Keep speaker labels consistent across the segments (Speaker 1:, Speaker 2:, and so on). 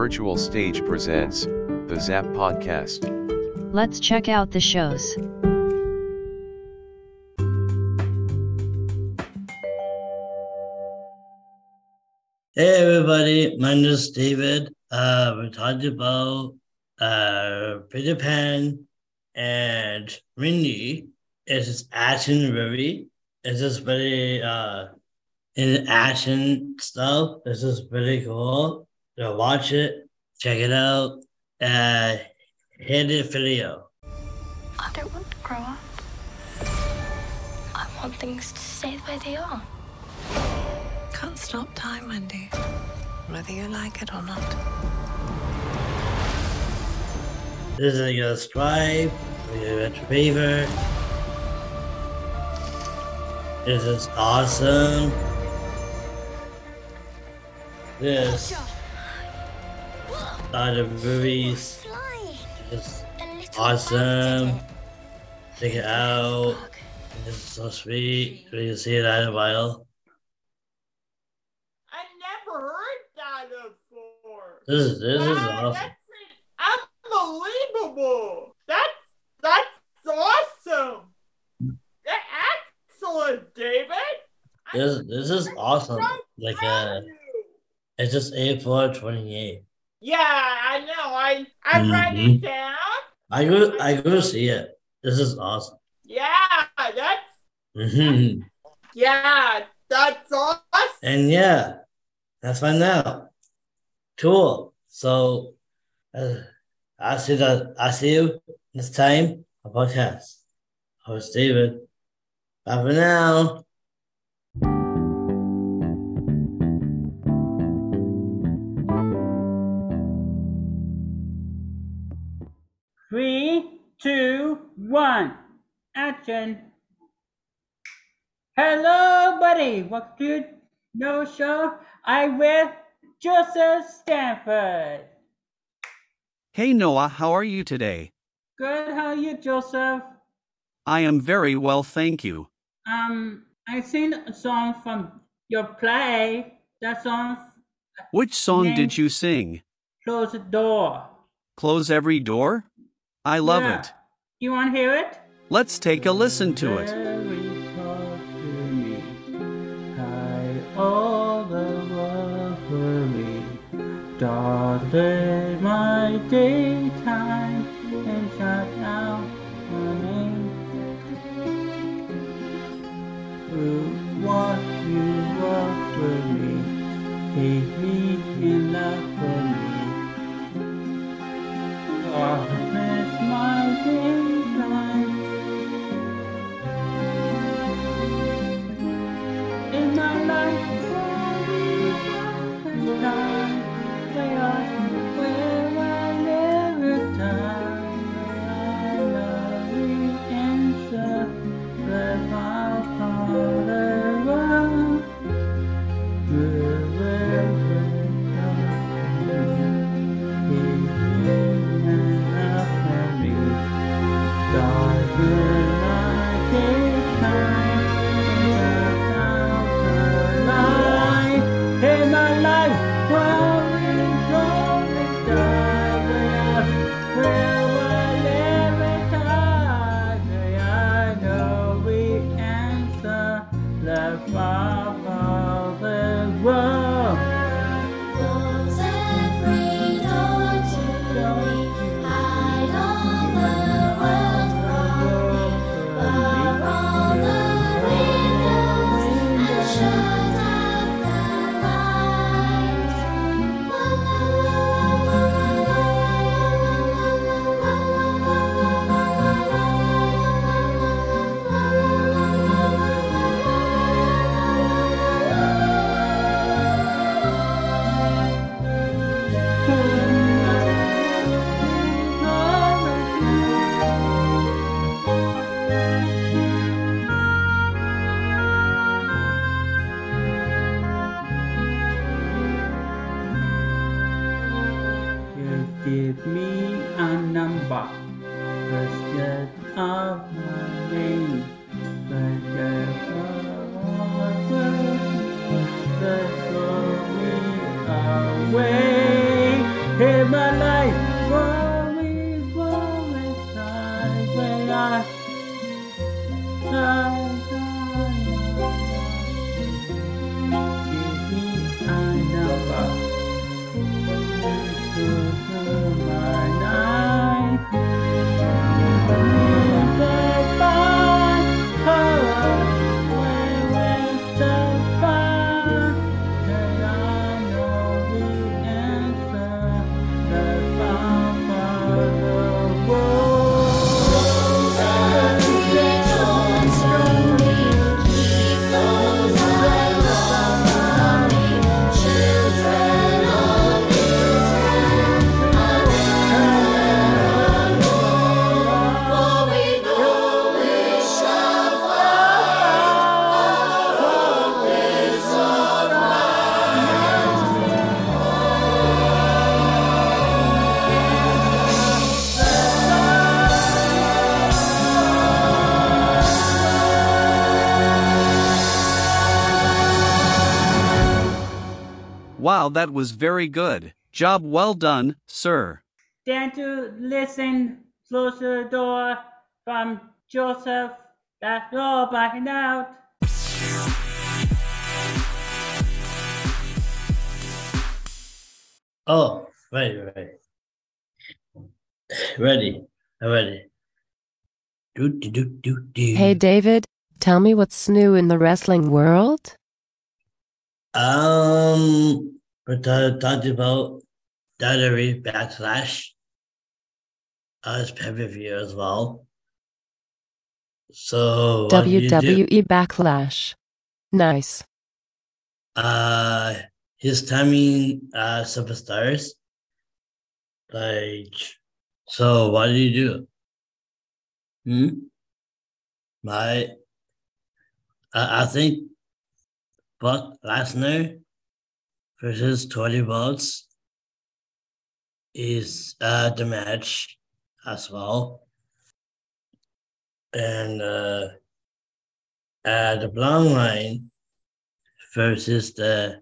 Speaker 1: Virtual Stage presents the Zap Podcast.
Speaker 2: Let's check out the shows.
Speaker 3: Hey everybody, my name is David. Uh, we're talking about uh, Peter Pan and Minnie. It's just action movie. It's just very uh, in action stuff. This is pretty cool. So watch it, check it out. Uh, hit the video.
Speaker 4: I don't want to grow up. I want things to stay the way they are.
Speaker 5: Can't stop time, Wendy. Whether you like it or not.
Speaker 3: This is a stripe, a retriever. This is awesome. This are the movies. It's awesome. Check it out. It's so sweet. You can see it out a while.
Speaker 6: I never heard that before.
Speaker 3: This is this is awesome.
Speaker 6: that's unbelievable. That's that's awesome. That's excellent, David.
Speaker 3: This this is awesome. Like uh,
Speaker 6: Proud of you.
Speaker 3: it's just April twenty eighth.
Speaker 6: Yeah, I know. I I write
Speaker 3: Mhm.
Speaker 6: it down.
Speaker 3: I go I go see it. This is awesome.
Speaker 6: Yeah, that's
Speaker 3: hmm
Speaker 6: yeah, that's awesome.
Speaker 3: And yeah, that's fine now. Cool. So uh, I see that I see you next time on podcast. Host David. Bye for now.
Speaker 7: One, action. Hello, buddy. Welcome to No Show. I'm with Joseph Stanford.
Speaker 8: Hey Noah, how are you today?
Speaker 7: Good. How are you, Joseph?
Speaker 8: I am very well, thank you.
Speaker 7: Um, I sing a song from your play. That song,
Speaker 8: Which song did you sing?
Speaker 7: Close the Door.
Speaker 8: Close Every Door? I love
Speaker 7: Yeah.
Speaker 8: it.
Speaker 7: You want to hear it?
Speaker 8: Let's take a listen to it.
Speaker 7: Close to that
Speaker 8: was very good. Job well done, sir.
Speaker 7: Stand to listen, close the door from Joseph. That's all blacking out.
Speaker 3: Oh, right, right. Ready. I'm ready. Do, do, do, do, do.
Speaker 9: Hey David, tell me what's new in the wrestling world?
Speaker 3: Um, we're talking about WWE Backlash. as pay per view as well. So, do?
Speaker 9: WWE Backlash. Nice.
Speaker 3: Uh, his timing, uh, superstars. Like, so what do you do? Hmm? My, I, I think Brock Lesnar versus Rhodes is uh, the match as well. And uh, uh, the Bloodline versus the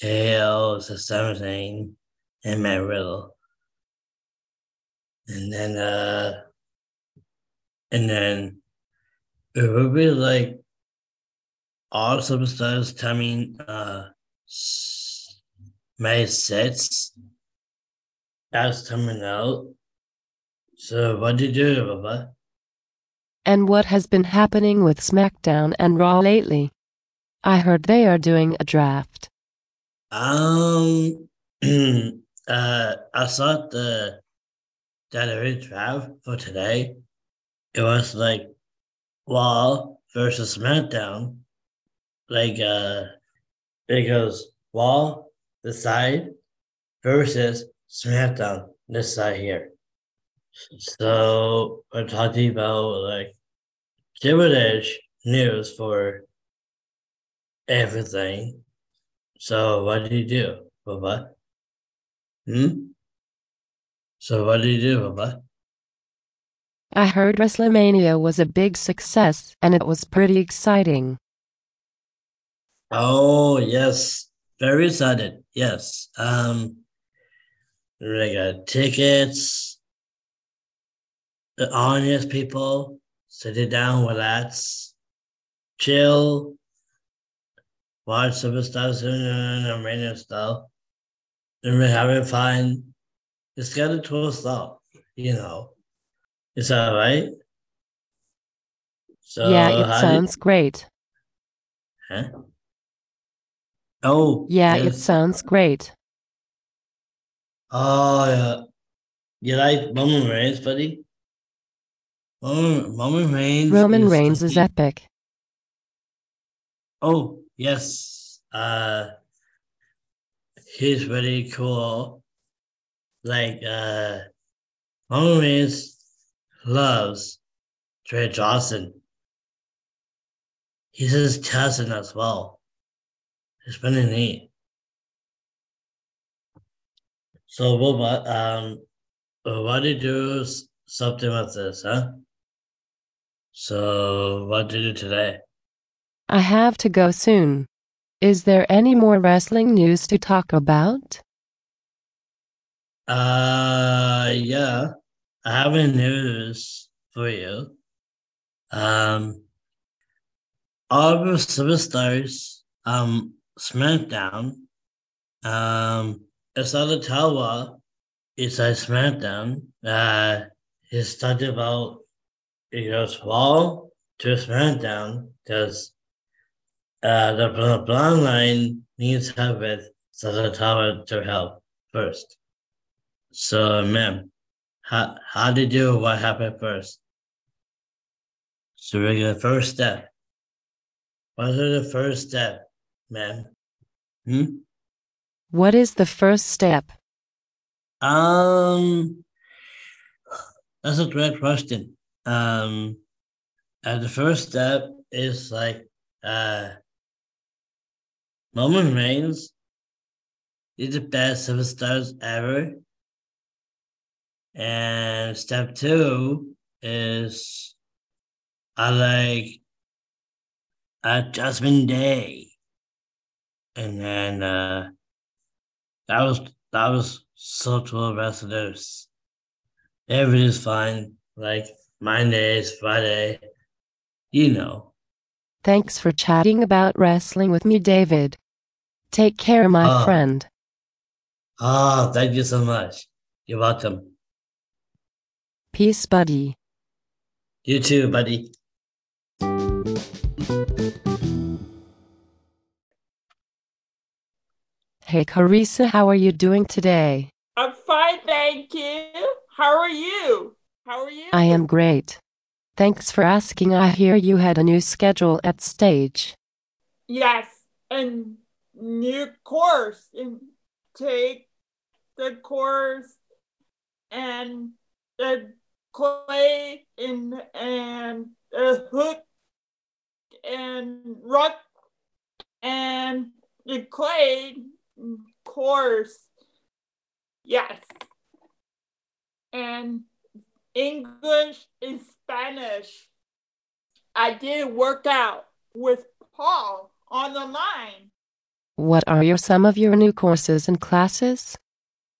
Speaker 3: KO, the Thing, and Matt Riddle. And then, uh, and then it would be like all superstars coming, uh, May 6th. That's coming out. So what do you do, Baba?
Speaker 9: And what has been happening with SmackDown and Raw lately? I heard they are doing a draft.
Speaker 3: Um, uh, I saw the WWE draft for today. It was like Wall versus SmackDown. Like, uh, because goes This side versus SmackDown this side here. So we're talking about like Edge news for everything. So what do you do, Baba? Hmm? So what do you do, Baba?
Speaker 9: I heard WrestleMania was a big success and it was pretty exciting.
Speaker 3: Oh yes, very excited. Yes. Um we got tickets. The honest people sitting down, relax, chill, watch some stuff and and random stuff. And we're having fun. It's got a twist up, you know. Is that right? So
Speaker 9: yeah, it
Speaker 3: did-
Speaker 9: sounds great.
Speaker 3: Huh? Oh,
Speaker 9: Yeah, it sounds great.
Speaker 3: Oh, yeah. You like Roman Reigns, buddy? Roman, Roman Reigns.
Speaker 9: Roman Reigns is epic.
Speaker 3: Oh, yes. Uh, he's really cool. Like, uh, Roman Reigns loves Trey Johnson. He's his cousin as well. It's pretty neat. So, Boba, um, why did you do something with this, huh? So, what did you do today?
Speaker 9: I have to go soon. Is there any more wrestling news to talk about?
Speaker 3: Uh, yeah, I have a news for you. Um, all of the superstars, um, SmackDown, um, Asada is a SmackDown. Uh, he's talking about it goes Raw to SmackDown because uh, the bl- Bloodline needs help with Asada to help first. So, ma'am, how how did you what happened first? So we the first step. What is the first step, ma'am? Hmm?
Speaker 9: What is the first step?
Speaker 3: Um that's a great question. Um uh, the first step is like uh Roman Reigns is the best superstars ever. And step two is I like uh, Jasmine Day. And then uh That was that was so tour wrestlers. Everything's fine. Like Mondays, Friday. You know.
Speaker 9: Thanks for chatting about wrestling with me, David. Take care, my
Speaker 3: Ah.
Speaker 9: friend.
Speaker 3: Oh, thank you so much. You're welcome.
Speaker 9: Peace, buddy.
Speaker 3: You too, buddy.
Speaker 9: Hey, Carissa, how are you doing today?
Speaker 6: I'm fine, thank you. How are you? How are you?
Speaker 9: I am great. Thanks for asking. I hear you had a new schedule at stage.
Speaker 6: Yes, and new course and take the course and the clay and and the hook and rock and the clay course. Yes. And English and Spanish. I did work out with Paul on the line.
Speaker 9: What are your some of your new courses and classes?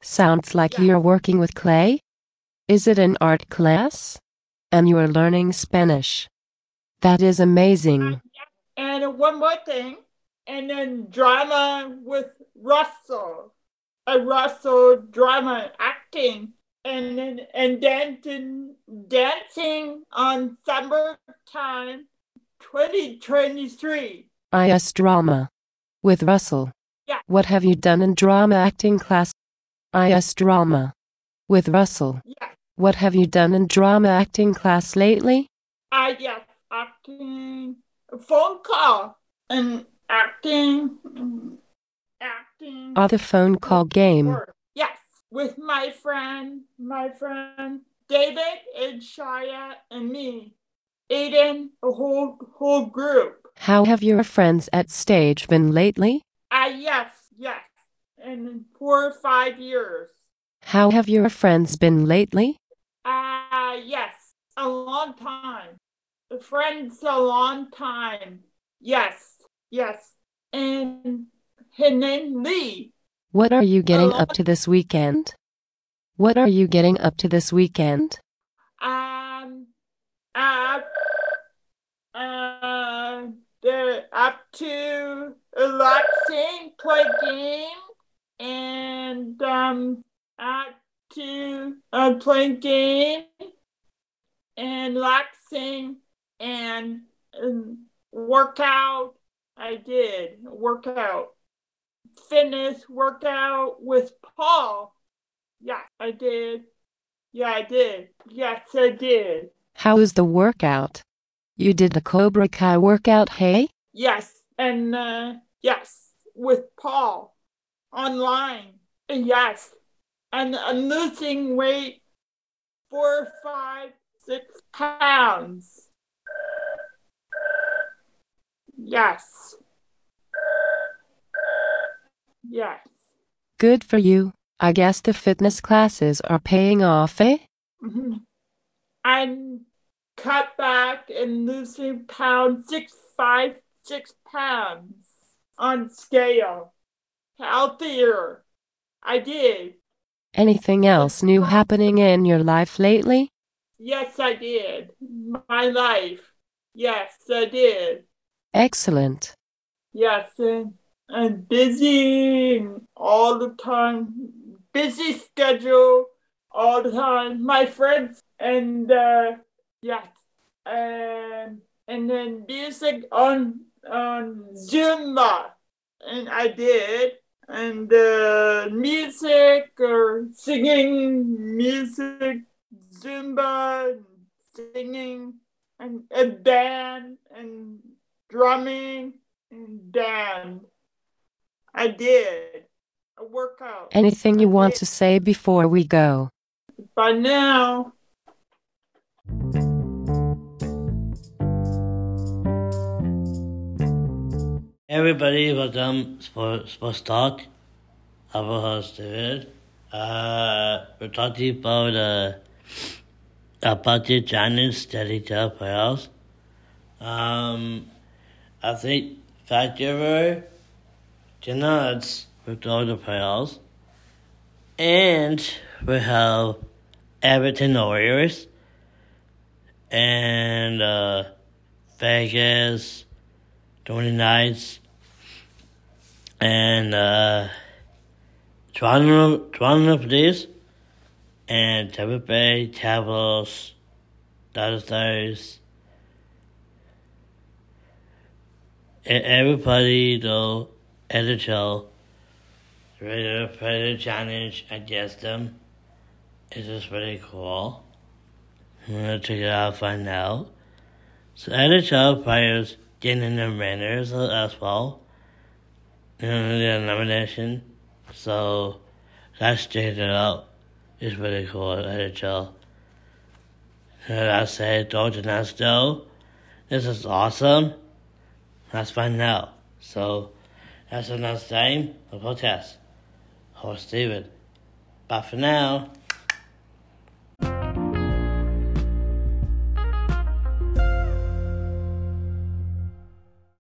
Speaker 9: Sounds like
Speaker 6: Yeah.
Speaker 9: you're working with clay. Is it an art class? And you are learning Spanish. That is amazing.
Speaker 6: Uh, and one more thing, and then drama with Russell, a Russell drama acting, and then and dancing, dancing on summertime, 2023.
Speaker 9: IS drama. With Russell.
Speaker 6: Yeah.
Speaker 9: What have you done in drama acting class? IS drama. With Russell.
Speaker 6: Yeah,
Speaker 9: What have you done in drama acting class lately?
Speaker 6: I yes, acting, phone call, and acting, acting.
Speaker 9: Or the phone call game?
Speaker 6: Yes, with my friend, my friend David and Shia and me, Aiden, a whole whole group.
Speaker 9: How have your friends at stage been lately?
Speaker 6: Ah, yes, yes, in four or five years.
Speaker 9: How have your friends been lately?
Speaker 6: Ah, yes, a long time. Friends, a long time. Yes, yes, and her name Lee.
Speaker 9: What are you getting up to this weekend? What are you getting up to this weekend?
Speaker 6: Um, uh, uh, they're up to relaxing, play game, and um, up to uh, playing game and relaxing and um, workout. I did workout, fitness workout with Paul. Yeah, I did. Yeah, I did. Yes, I did.
Speaker 9: How was the workout? You did a Cobra Kai workout, hey?
Speaker 6: Yes, and uh, yes, with Paul online. Yes, and I'm losing weight four, five, six pounds. Yes. Yes.
Speaker 9: Good for you. I guess the fitness classes are paying off, eh?
Speaker 6: Mhm. I'm cut back and losing pounds six five six pounds on scale. Healthier. I did.
Speaker 9: Anything else new happening in your life lately?
Speaker 6: Yes, I did. My life. Yes, I did.
Speaker 9: Excellent.
Speaker 6: Yes, and I'm busy all the time. Busy schedule all the time. My friends and uh yes. And and then music on on Zumba. And I did. And uh music or singing music, Zumba, singing and a band and drumming and dance. I did a workout.
Speaker 9: Anything you want to say before we go?
Speaker 6: By now,
Speaker 3: Everybody, welcome Sports, Sports Talk. I'm your host, David. Uh, we're talking about uh, Apache Giants Steady Tail playoffs. Um, I think Fact Giver, with the playoffs. And we have Everton Warriors and uh, Vegas, Tony Knights, and uh, Toronto, Toronto Police, and Tampa Bay Devils, Stars. E- Everybody, though, NHL, ready to the challenge against them. It's just really cool. I'm gonna check it out, find out. So NHL players getting their manners as well. You know, the nomination. So let's it out. It's really cool, NHL. And I you not still? This is awesome. Let's find out. So that's another time of protest. Host Steven. Bye for now.